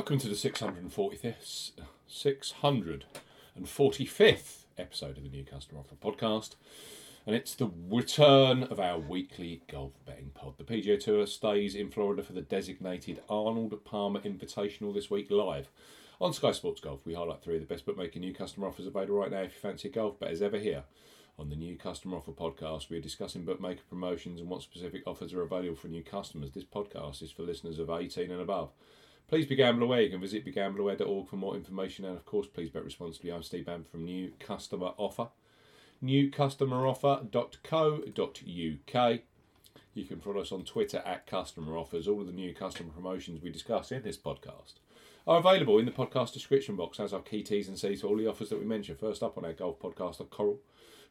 Welcome to the 645th, 645th episode of the New Customer Offer podcast. And it's the return of our weekly golf betting pod. The PGA Tour stays in Florida for the designated Arnold Palmer Invitational this week live. On Sky Sports Golf, we highlight three of the best bookmaking new customer offers available right now if you fancy golf bet as ever here. On the new customer offer podcast, we are discussing bookmaker promotions and what specific offers are available for new customers. This podcast is for listeners of 18 and above. Please be gamble. You can visit begambleaware.org for more information. And of course, please bet responsibly. I'm Steve Bam from New Customer Offer. Newcustomeroffer.co.uk. You can follow us on Twitter at Customer Offers. All of the new customer promotions we discuss in this podcast are available in the podcast description box as our key T's and C's for all the offers that we mention. First up on our golf podcast are Coral,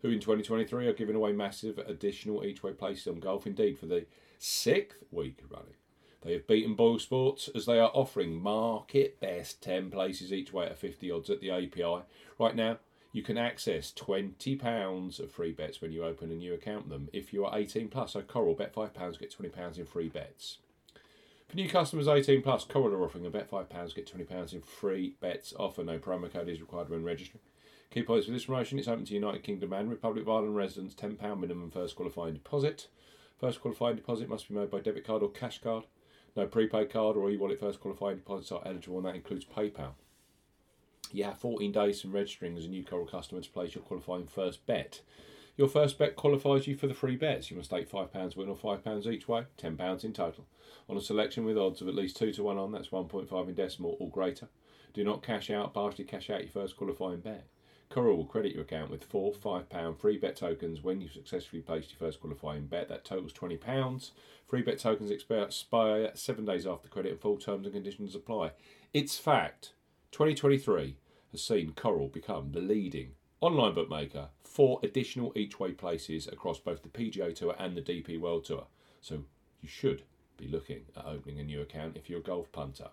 who in 2023 are giving away massive additional each way places on golf. Indeed, for the sixth week running. They have beaten Boyle Sports as they are offering market best 10 places each way at 50 odds at the API. Right now, you can access £20 of free bets when you open a new account them if you are 18 plus. So Coral, bet £5, get £20 in free bets. For new customers 18 plus, Coral are offering a bet £5, get £20 in free bets offer. No promo code is required when registering. Key points for this promotion it's open to United Kingdom and Republic of Ireland residents, £10 minimum first qualifying deposit. First qualifying deposit must be made by debit card or cash card. No prepaid card or e-wallet first qualifying deposits are eligible, and that includes PayPal. You have 14 days from registering as a new Coral customer to place your qualifying first bet. Your first bet qualifies you for the free bets. You must stake £5 win or £5 each way, £10 in total. On a selection with odds of at least 2 to 1 on, that's 1.5 in decimal or greater. Do not cash out, partially cash out your first qualifying bet. Coral will credit your account with four £5 free bet tokens when you've successfully placed your first qualifying bet. That totals £20. Free bet tokens expire seven days after credit and full terms and conditions apply. It's fact, 2023 has seen Coral become the leading online bookmaker for additional each way places across both the PGA Tour and the DP World Tour. So you should be looking at opening a new account if you're a golf punter.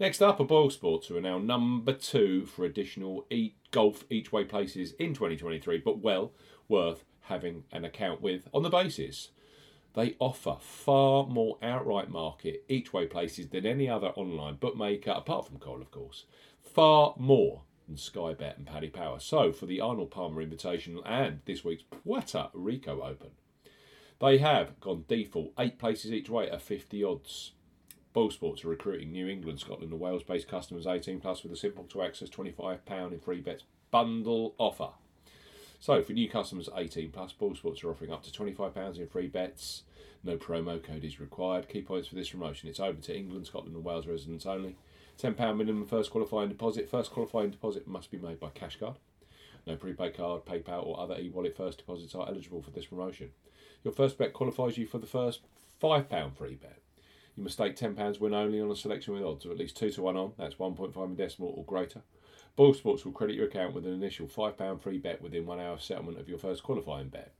Next up are Boyle Sports, who are now number two for additional e- golf each way places in 2023, but well worth having an account with on the basis they offer far more outright market each way places than any other online bookmaker, apart from Coral, of course. Far more than Sky Bet and Paddy Power. So, for the Arnold Palmer Invitational and this week's Puerto Rico Open, they have gone default eight places each way at 50 odds. Boyle Sports are recruiting New England, Scotland, and Wales based customers 18 plus with a simple to access £25 in free bets bundle offer. So, for new customers 18 plus, Boyle Sports are offering up to £25 in free bets. No promo code is required. Key points for this promotion it's open to England, Scotland, and Wales residents only. £10 minimum first qualifying deposit. First qualifying deposit must be made by cash card. No prepaid card, PayPal, or other e wallet first deposits are eligible for this promotion. Your first bet qualifies you for the first £5 free bet. You must stake £10 win only on a selection with odds of at least 2 to 1 on, that's 1.5 in decimal or greater. Boyle Sports will credit your account with an initial £5 free bet within one hour of settlement of your first qualifying bet.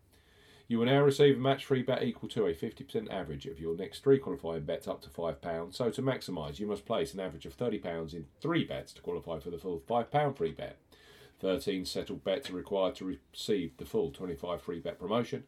You will now receive a match free bet equal to a 50% average of your next three qualifying bets up to £5. So, to maximise, you must place an average of £30 in three bets to qualify for the full £5 free bet. 13 settled bets are required to receive the full 25 free bet promotion.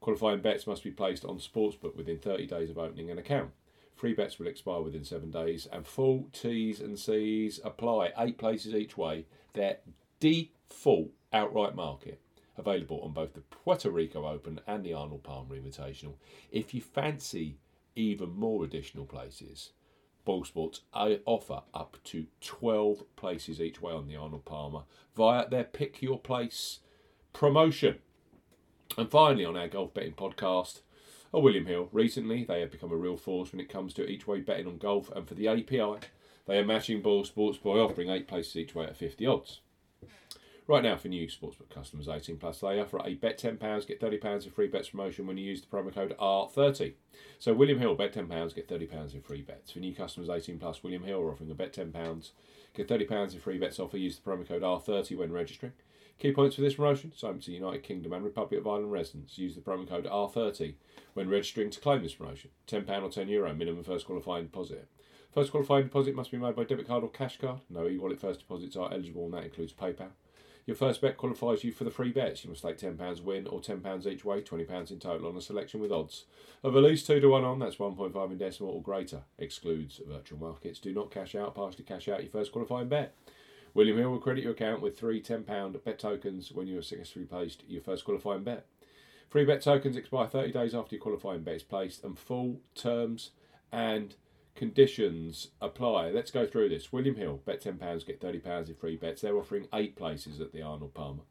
Qualifying bets must be placed on Sportsbook within 30 days of opening an account. Free bets will expire within seven days, and full T's and C's apply. Eight places each way. Their default outright market available on both the Puerto Rico Open and the Arnold Palmer Invitational. If you fancy even more additional places, Boyle Sports uh, offer up to 12 places each way on the Arnold Palmer via their Pick Your Place promotion. And finally, on our golf betting podcast, are William Hill. Recently, they have become a real force when it comes to each way betting on golf, and for the API, they are matching Boyle Sports by offering eight places each way at 50 odds. Right now, for new sportsbook customers 18 plus, they offer a bet £10, get £30 in free bets promotion when you use the promo code R30. So, William Hill, bet £10, get £30 in free bets. For new customers 18 plus, William Hill are offering a bet £10, get £30 in free bets offer. Use the promo code R30 when registering. Key points for this promotion it's to United Kingdom and Republic of Ireland residents. Use the promo code R30 when registering to claim this promotion. £10 or €10 Euro minimum first qualifying deposit. First qualifying deposit must be made by debit card or cash card. No e wallet first deposits are eligible, and that includes PayPal. Your first bet qualifies you for the free bets. You must stake £10 win or £10 each way, £20 in total on a selection with odds of at least 2 to 1 on, that's 1.5 in decimal or greater. Excludes virtual markets. Do not cash out, partially cash out your first qualifying bet. William Hill will credit your account with three £10 bet tokens when you have successfully placed your first qualifying bet. Free bet tokens expire 30 days after your qualifying bet is placed, and full terms and conditions apply. Let's go through this. William Hill, bet £10, get £30 in free bets. They're offering eight places at the Arnold Palmer.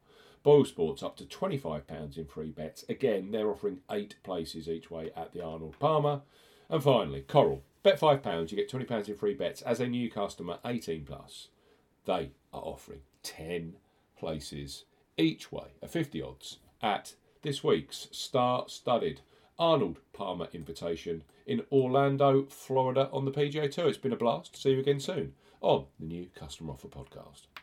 Boyle Sports up to £25 in free bets. Again, they're offering eight places each way at the Arnold Palmer. And finally, Coral, bet £5, you get £20 in free bets as a new customer 18 plus. They are offering 10 places each way at 50 odds at this week's star studded Arnold Palmer invitation in Orlando, Florida on the PGA Tour. It's been a blast. See you again soon on the new Customer Offer podcast.